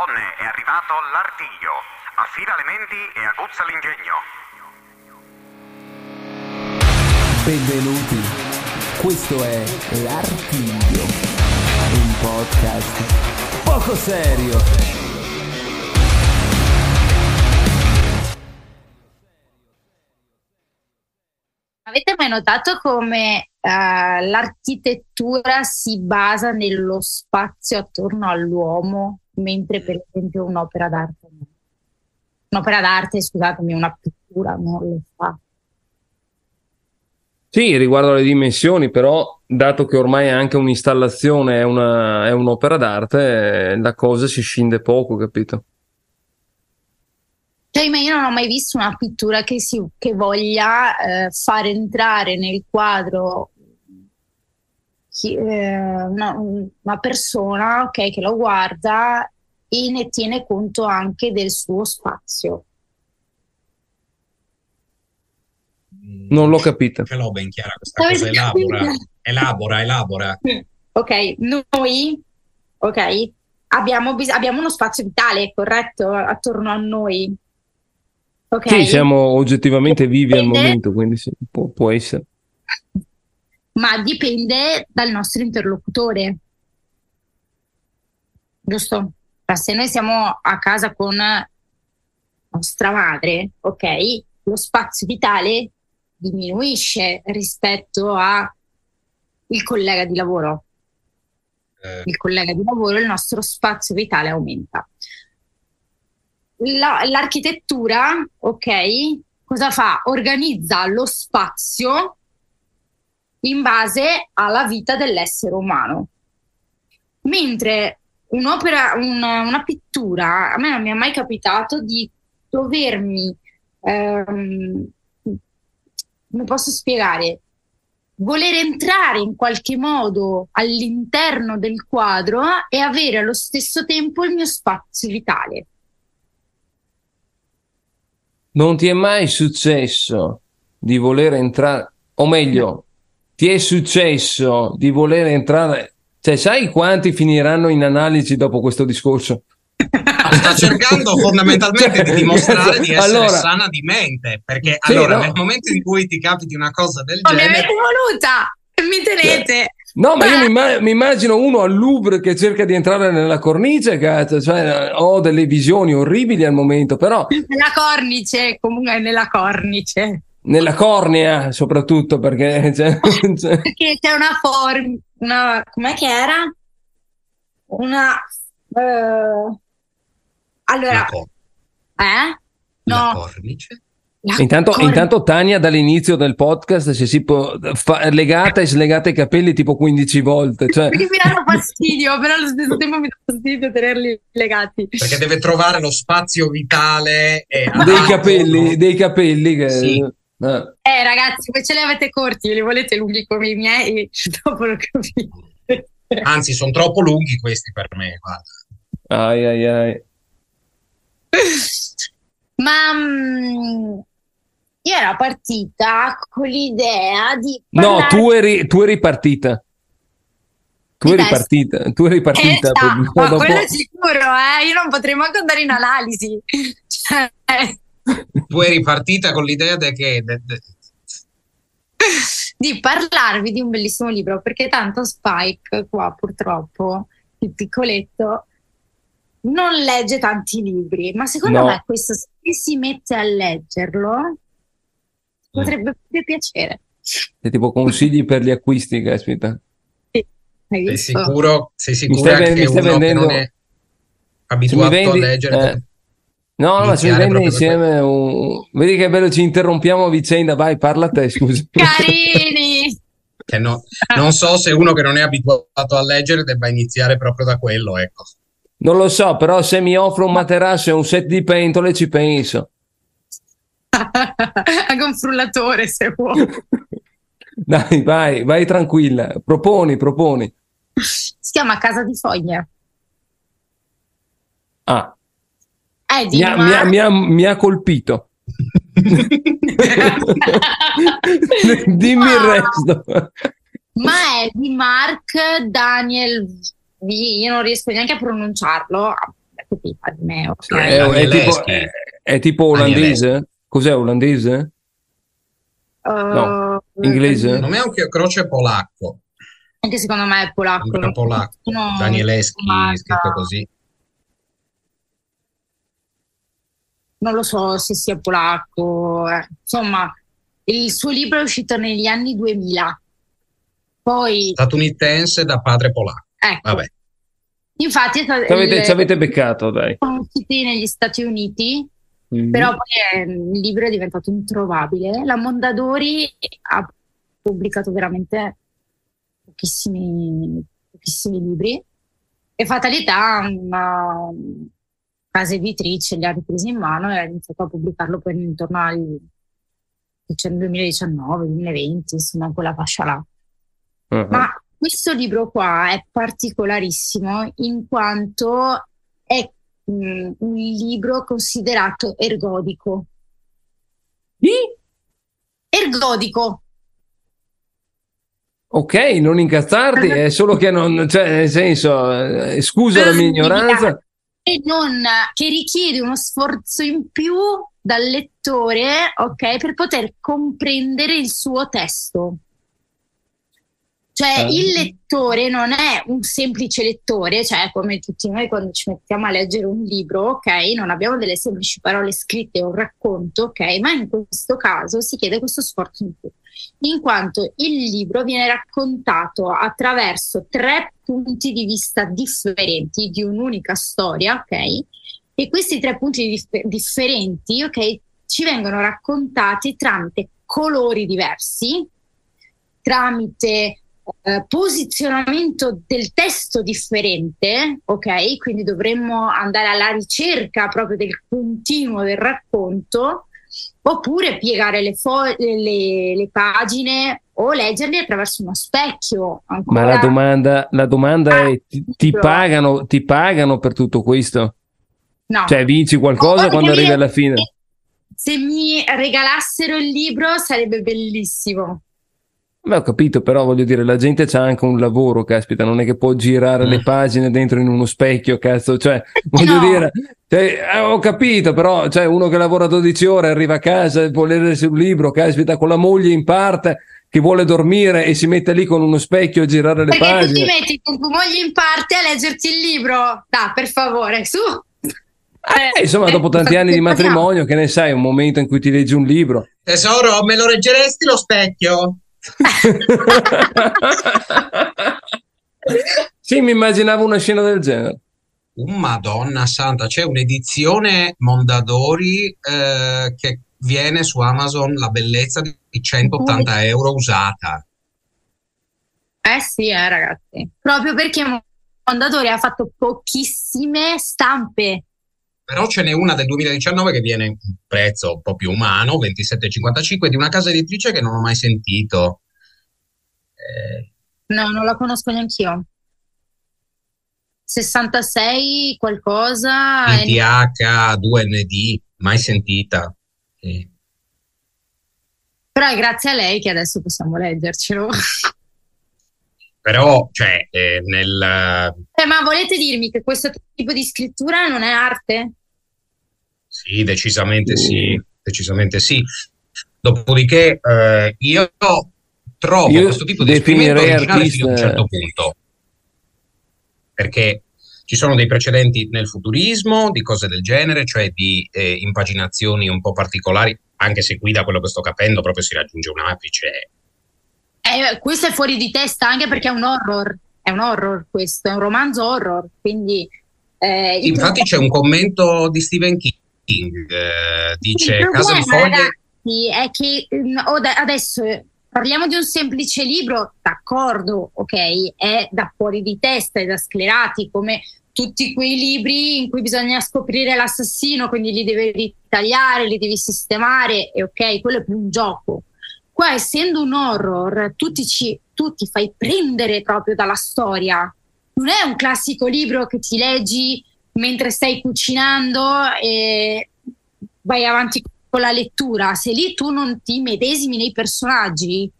Donne, è arrivato l'artiglio. Affida le menti e aguzza l'ingegno. Benvenuti, questo è L'Artiglio, un podcast poco serio. Avete mai notato come uh, l'architettura si basa nello spazio attorno all'uomo, mentre per esempio un'opera d'arte no? Un'opera d'arte, scusatemi, una pittura non lo fa. Sì, riguardo alle dimensioni, però, dato che ormai è anche un'installazione, è, una, è un'opera d'arte, la cosa si scinde poco, capito? Cioè, ma io non ho mai visto una pittura che, si, che voglia eh, far entrare nel quadro chi, eh, una, una, persona okay, che lo guarda e ne tiene conto anche del suo spazio. Non l'ho capita. Ce l'ho ben chiara questa cosa, elabora, elabora, elabora. Ok, noi, ok, abbiamo, bis- abbiamo uno spazio vitale, corretto, attorno a noi. Okay. Sì, siamo oggettivamente vivi al momento, quindi sì, può, può essere. Ma dipende dal nostro interlocutore. Giusto? Se noi siamo a casa con nostra madre, ok, lo spazio vitale diminuisce rispetto al collega di lavoro. Eh. Il collega di lavoro, il nostro spazio vitale aumenta. La, l'architettura, ok, cosa fa? Organizza lo spazio in base alla vita dell'essere umano. Mentre un'opera, una, una pittura, a me non mi è mai capitato di dovermi, ehm, come posso spiegare, voler entrare in qualche modo all'interno del quadro e avere allo stesso tempo il mio spazio vitale. Non ti è mai successo di voler entrare, o meglio, ti è successo di voler entrare cioè, sai quanti finiranno in analisi dopo questo discorso? Sta cercando fondamentalmente di dimostrare di essere allora, sana di mente, perché sì, allora no. nel momento in cui ti capiti una cosa del oh, genere... Mi avete voluta, mi tenete! No, ma io mi, mi, immagino uno al Louvre che cerca di entrare nella cornice, cazzo, cioè, ho delle visioni orribili al momento, però... Nella cornice, comunque nella cornice. Nella cornea, soprattutto, perché... Cioè, cioè... Perché c'è una forma una, com'è che era? Una, uh, allora, eh? No. La cornice? Intanto, intanto, Tania dall'inizio del podcast si, si può fa, legata e slegata i capelli tipo 15 volte. Cioè... Perché mi danno fastidio, però allo stesso tempo mi dà fastidio tenerli legati. Perché deve trovare lo spazio vitale dei capelli, dei capelli che... Sì. Eh. eh. ragazzi, poi ce li avete corti, li volete lunghi come i miei? Dopo lo capite. Anzi, sono troppo lunghi questi per me, guarda. Ai ai ai. Ma um, io ero partita con l'idea di... Parlare... No, tu eri, tu eri partita. Tu eri partita, tu eri partita. Eh, ma dopo... quello sicuro, eh? io non potrei manco andare in analisi. Cioè, tu eri partita con l'idea de che... De, de... di parlarvi di un bellissimo libro, perché tanto Spike qua purtroppo, il piccoletto, non legge tanti libri, ma secondo no. me questo se si mette a leggerlo potrebbe mm. piacere. È tipo consigli per gli acquisti, caspita. Sì, sei sicuro, sei sicuro che uno vendendo... che non è abituato vendi, a leggere... Eh No, ma ci vende insieme un... Vedi che bello, ci interrompiamo a vicenda, vai, parla a te, scusa. Carini! Che no, non so se uno che non è abituato a leggere debba iniziare proprio da quello, ecco. Non lo so, però se mi offro un materasso e un set di pentole ci penso. Anche un frullatore se vuoi. Dai, vai, vai tranquilla. Proponi, proponi. Si chiama Casa di Foglia. Ah, eh, mi, ha, mi, ha, mi, ha, mi, ha, colpito. Dimmi ma, il resto. Ma è di Mark Daniel V. Io non riesco neanche a pronunciarlo. prima di me. Okay. Sì, è, è, tipo, è, è, tipo, olandese? Cos'è olandese? Uh, no, inglese? Secondo me è un croce polacco. Anche secondo me è polacco. È polacco. No, Danieleschi, scritto così. Non lo so se sia polacco. Eh. Insomma, il suo libro è uscito negli anni 2000. Poi... Statunitense da padre polacco. Ecco. Vabbè. Infatti, ci avete, ci avete beccato, dai. Sono usciti negli Stati Uniti, mm-hmm. però poi il libro è diventato introvabile. La Mondadori ha pubblicato veramente pochissimi, pochissimi libri e Fatalità, una casa editrice, li ha ripresi in mano e ha iniziato a pubblicarlo poi intorno al 2019-2020, insomma, quella fascia là. Uh-huh. Ma questo libro qua è particolarissimo in quanto è um, un libro considerato ergodico. Sì? Ergodico. Ok, non incazzarti, è solo che non, cioè, nel senso, eh, scusa la mia ignoranza. E non, che richiede uno sforzo in più dal lettore, ok, per poter comprendere il suo testo. Cioè, eh. il lettore non è un semplice lettore, cioè come tutti noi quando ci mettiamo a leggere un libro, ok, non abbiamo delle semplici parole scritte o un racconto, ok, ma in questo caso si chiede questo sforzo in più, in quanto il libro viene raccontato attraverso tre punti di vista differenti di un'unica storia, ok? E questi tre punti dif- differenti, ok, ci vengono raccontati tramite colori diversi, tramite eh, posizionamento del testo differente, ok? Quindi dovremmo andare alla ricerca proprio del continuo del racconto, oppure piegare le, fo- le, le pagine o leggerli attraverso uno specchio. Ancora. Ma la domanda, la domanda ah, è: ti, ti, pagano, ti pagano per tutto questo? No. Cioè, vinci qualcosa no, quando arrivi alla fine? Se mi regalassero il libro sarebbe bellissimo. Beh, ho capito, però voglio dire, la gente c'ha anche un lavoro, caspita, non è che può girare mm. le pagine dentro in uno specchio, cazzo, cioè, voglio no. dire, cioè, eh, ho capito, però, cioè, uno che lavora 12 ore, arriva a casa e vuole leggersi un libro, caspita, con la moglie in parte, che vuole dormire e si mette lì con uno specchio a girare le Perché pagine. Perché ti metti con tua moglie in parte a leggerti il libro? Dai, per favore, su! Eh, insomma, eh, dopo tanti anni di matrimonio, che ne sai, un momento in cui ti leggi un libro. Tesoro, me lo leggeresti lo specchio? sì, mi immaginavo una scena del genere. Madonna santa, c'è un'edizione Mondadori eh, che viene su Amazon la bellezza di 180 euro usata. Eh sì, eh, ragazzi, proprio perché Mondadori ha fatto pochissime stampe però ce n'è una del 2019 che viene un prezzo un po' più umano, 27,55, di una casa editrice che non ho mai sentito. Eh... No, non la conosco neanche io. 66 qualcosa. ITH, 2ND, mai sentita. Sì. Però è grazie a lei che adesso possiamo leggercelo. Però, cioè, eh, nel... Eh, ma volete dirmi che questo tipo di scrittura non è arte? Sì, decisamente sì, decisamente sì. Dopodiché eh, io trovo io questo tipo di esperimento originale fino a un certo punto. Perché ci sono dei precedenti nel futurismo di cose del genere, cioè di eh, impaginazioni un po' particolari, anche se qui da quello che sto capendo proprio si raggiunge un apice. Eh, questo è fuori di testa anche perché è un horror, è un horror questo, è un romanzo horror, quindi... Eh, Infatti c'è un commento di Stephen King eh, dice Casa di Foglie ragazzi, è che mm, adesso parliamo di un semplice libro d'accordo ok è da fuori di testa è da sclerati come tutti quei libri in cui bisogna scoprire l'assassino quindi li devi ritagliare li devi sistemare e ok quello è più un gioco. Qua essendo un horror tu ti, ci, tu ti fai prendere proprio dalla storia. Non è un classico libro che ti leggi mentre stai cucinando e vai avanti con la lettura, se lì tu non ti medesimi nei personaggi,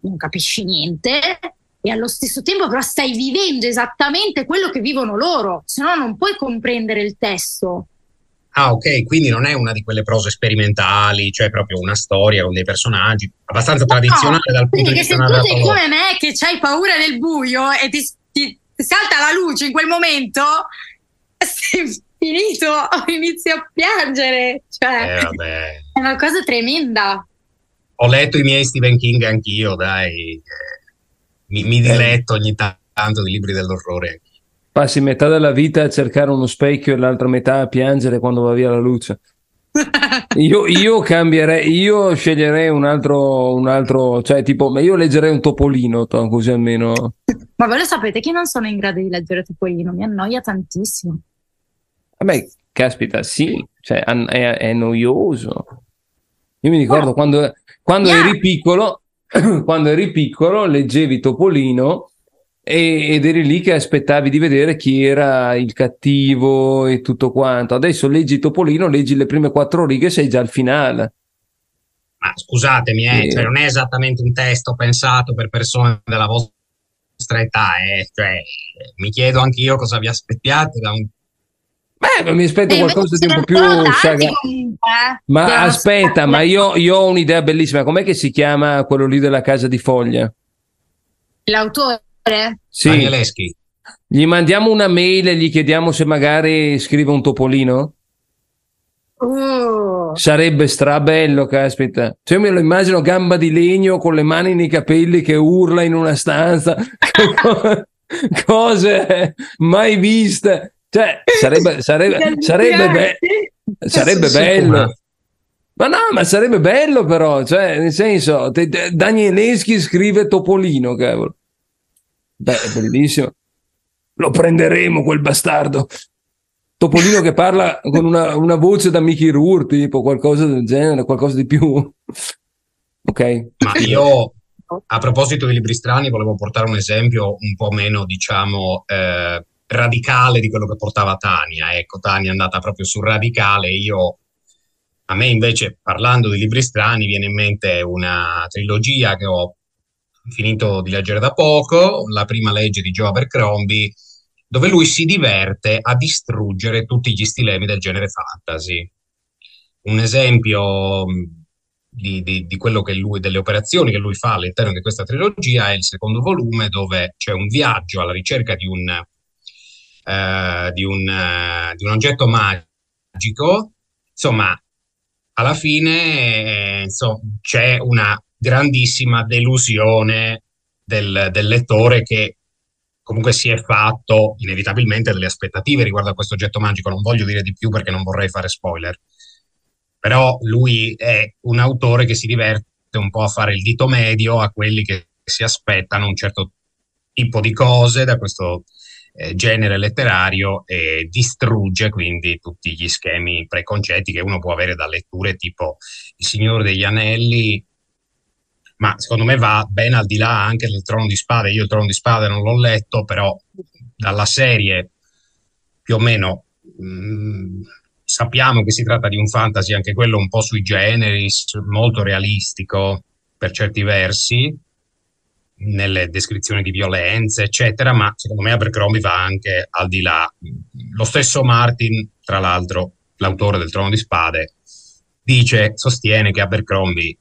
non capisci niente e allo stesso tempo però stai vivendo esattamente quello che vivono loro, se no non puoi comprendere il testo. Ah, ok, quindi non è una di quelle prose sperimentali, cioè proprio una storia con dei personaggi abbastanza no, tradizionale dal punto di vista narrativo. Se tu sei come me che hai paura del buio e ti, ti, ti salta la luce in quel momento, sei finito, inizi a piangere. Cioè, eh, è una cosa tremenda. Ho letto i miei Stephen King anch'io, dai. Mi, mi diletto ogni tanto di libri dell'orrore. Passi metà della vita a cercare uno specchio e l'altra metà a piangere quando va via la luce. io, io, cambierei, io sceglierei un altro, un altro, cioè tipo, ma io leggerei un Topolino, così almeno. Ma voi lo sapete che non sono in grado di leggere Topolino, mi annoia tantissimo. Vabbè, caspita, sì, cioè, è, è noioso. Io mi ricordo oh. quando, quando yeah. eri piccolo, quando eri piccolo, leggevi Topolino ed eri lì che aspettavi di vedere chi era il cattivo e tutto quanto. Adesso leggi Topolino, leggi le prime quattro righe e sei già al finale. Ma scusatemi, eh, e... cioè non è esattamente un testo pensato per persone della vostra età, eh. cioè, mi chiedo anch'io cosa vi aspettiate da un Beh, mi aspetto e qualcosa di un po' più saga. Ma Devo aspetta, ma io, io, ho un'idea bellissima. Com'è che si chiama quello lì della casa di foglia? L'autore? Sì. Danieleschi. Gli mandiamo una mail e gli chiediamo se magari scrive un topolino? Uh. Sarebbe strabello, caspita. Cioè, me lo immagino gamba di legno con le mani nei capelli che urla in una stanza. Cose mai viste. Cioè, sarebbe, sarebbe, sarebbe, be- sarebbe bello. Ma no, ma sarebbe bello però, cioè, nel senso, te, te, Danieleschi scrive Topolino, cavolo. Beh, è bellissimo. Lo prenderemo quel bastardo. Topolino che parla con una, una voce da Mickey Rourke, tipo qualcosa del genere, qualcosa di più. ok. Ma io, a proposito di libri strani, volevo portare un esempio un po' meno, diciamo, eh, radicale di quello che portava Tania. Ecco, Tania è andata proprio sul radicale. Io, a me invece, parlando di libri strani, viene in mente una trilogia che ho finito di leggere da poco, la prima legge di Joe Abercrombie, dove lui si diverte a distruggere tutti gli stilemi del genere fantasy. Un esempio di, di, di, quello che lui, delle operazioni che lui fa all'interno di questa trilogia è il secondo volume dove c'è un viaggio alla ricerca di un, uh, di un, uh, di un oggetto magico. Insomma, alla fine eh, insomma, c'è una grandissima delusione del, del lettore che comunque si è fatto inevitabilmente delle aspettative riguardo a questo oggetto magico. Non voglio dire di più perché non vorrei fare spoiler. Però lui è un autore che si diverte un po' a fare il dito medio a quelli che si aspettano un certo tipo di cose da questo eh, genere letterario e distrugge quindi tutti gli schemi preconcetti che uno può avere da letture tipo Il Signore degli Anelli ma secondo me va ben al di là anche del Trono di Spade. Io il Trono di Spade non l'ho letto, però dalla serie più o meno mh, mm, sappiamo che si tratta di un fantasy, anche quello un po' sui generis, molto realistico per certi versi, nelle descrizioni di violenze, eccetera, ma secondo me Abercrombie va anche al di là. Lo stesso Martin, tra l'altro, l'autore del Trono di Spade, dice, sostiene che Abercrombie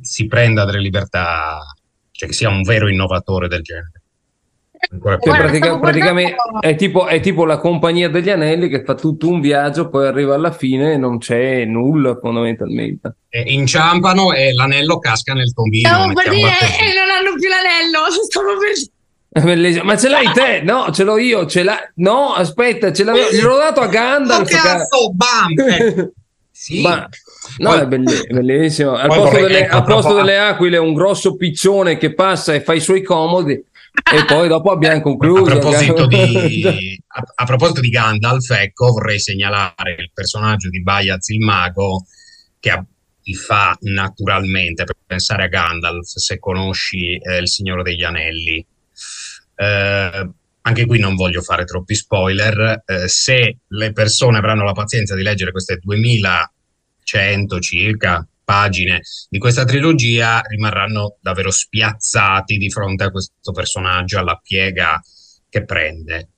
si prenda delle libertà, cioè che sia un vero innovatore del genere. Cioè, pratica, praticamente è tipo, è tipo, la compagnia degli anelli che fa tutto un viaggio, poi arriva alla fine e non c'è nulla fondamentalmente. E inciampano e l'anello casca nel tombino. Stavo per dire, e non hanno più l'anello. Stavo per Bellissimo. Ma ce l'hai te? No, ce l'ho io. Ce l'ha... No, aspetta, ce l'avevo. Gliel'ho dato a Gandalf. Oh, cazzo, bam! sì. Ma No, poi, è bellissimo. Al posto, delle, ecco, al posto delle, aquile, un grosso piccione che passa e fa i suoi comodi. E poi dopo abbiamo concluso. A proposito, di, a, a proposito di Gandalf, ecco, vorrei segnalare il personaggio di Bayaz il mago che ti fa naturalmente pensare a Gandalf se conosci eh, il Signore degli Anelli. Eh, anche qui non voglio fare troppi spoiler. Eh, se le persone avranno la pazienza di leggere queste 2000 100 circa pagine di questa trilogia rimarranno davvero spiazzati di fronte a questo personaggio, alla piega che prende.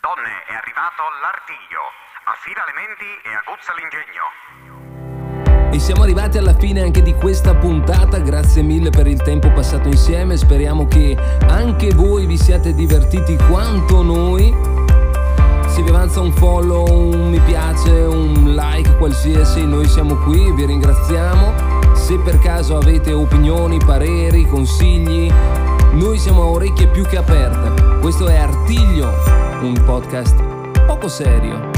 Donne, è arrivato l'artiglio. Affida le menti e aguzza l'ingegno. E siamo arrivati alla fine anche di questa puntata, grazie mille per il tempo passato insieme, speriamo che anche voi vi siate divertiti quanto noi se vi avanza un follow, un mi piace, un like qualsiasi, noi siamo qui, vi ringraziamo. Se per caso avete opinioni, pareri, consigli, noi siamo a orecchie più che aperte. Questo è Artiglio, un podcast poco serio.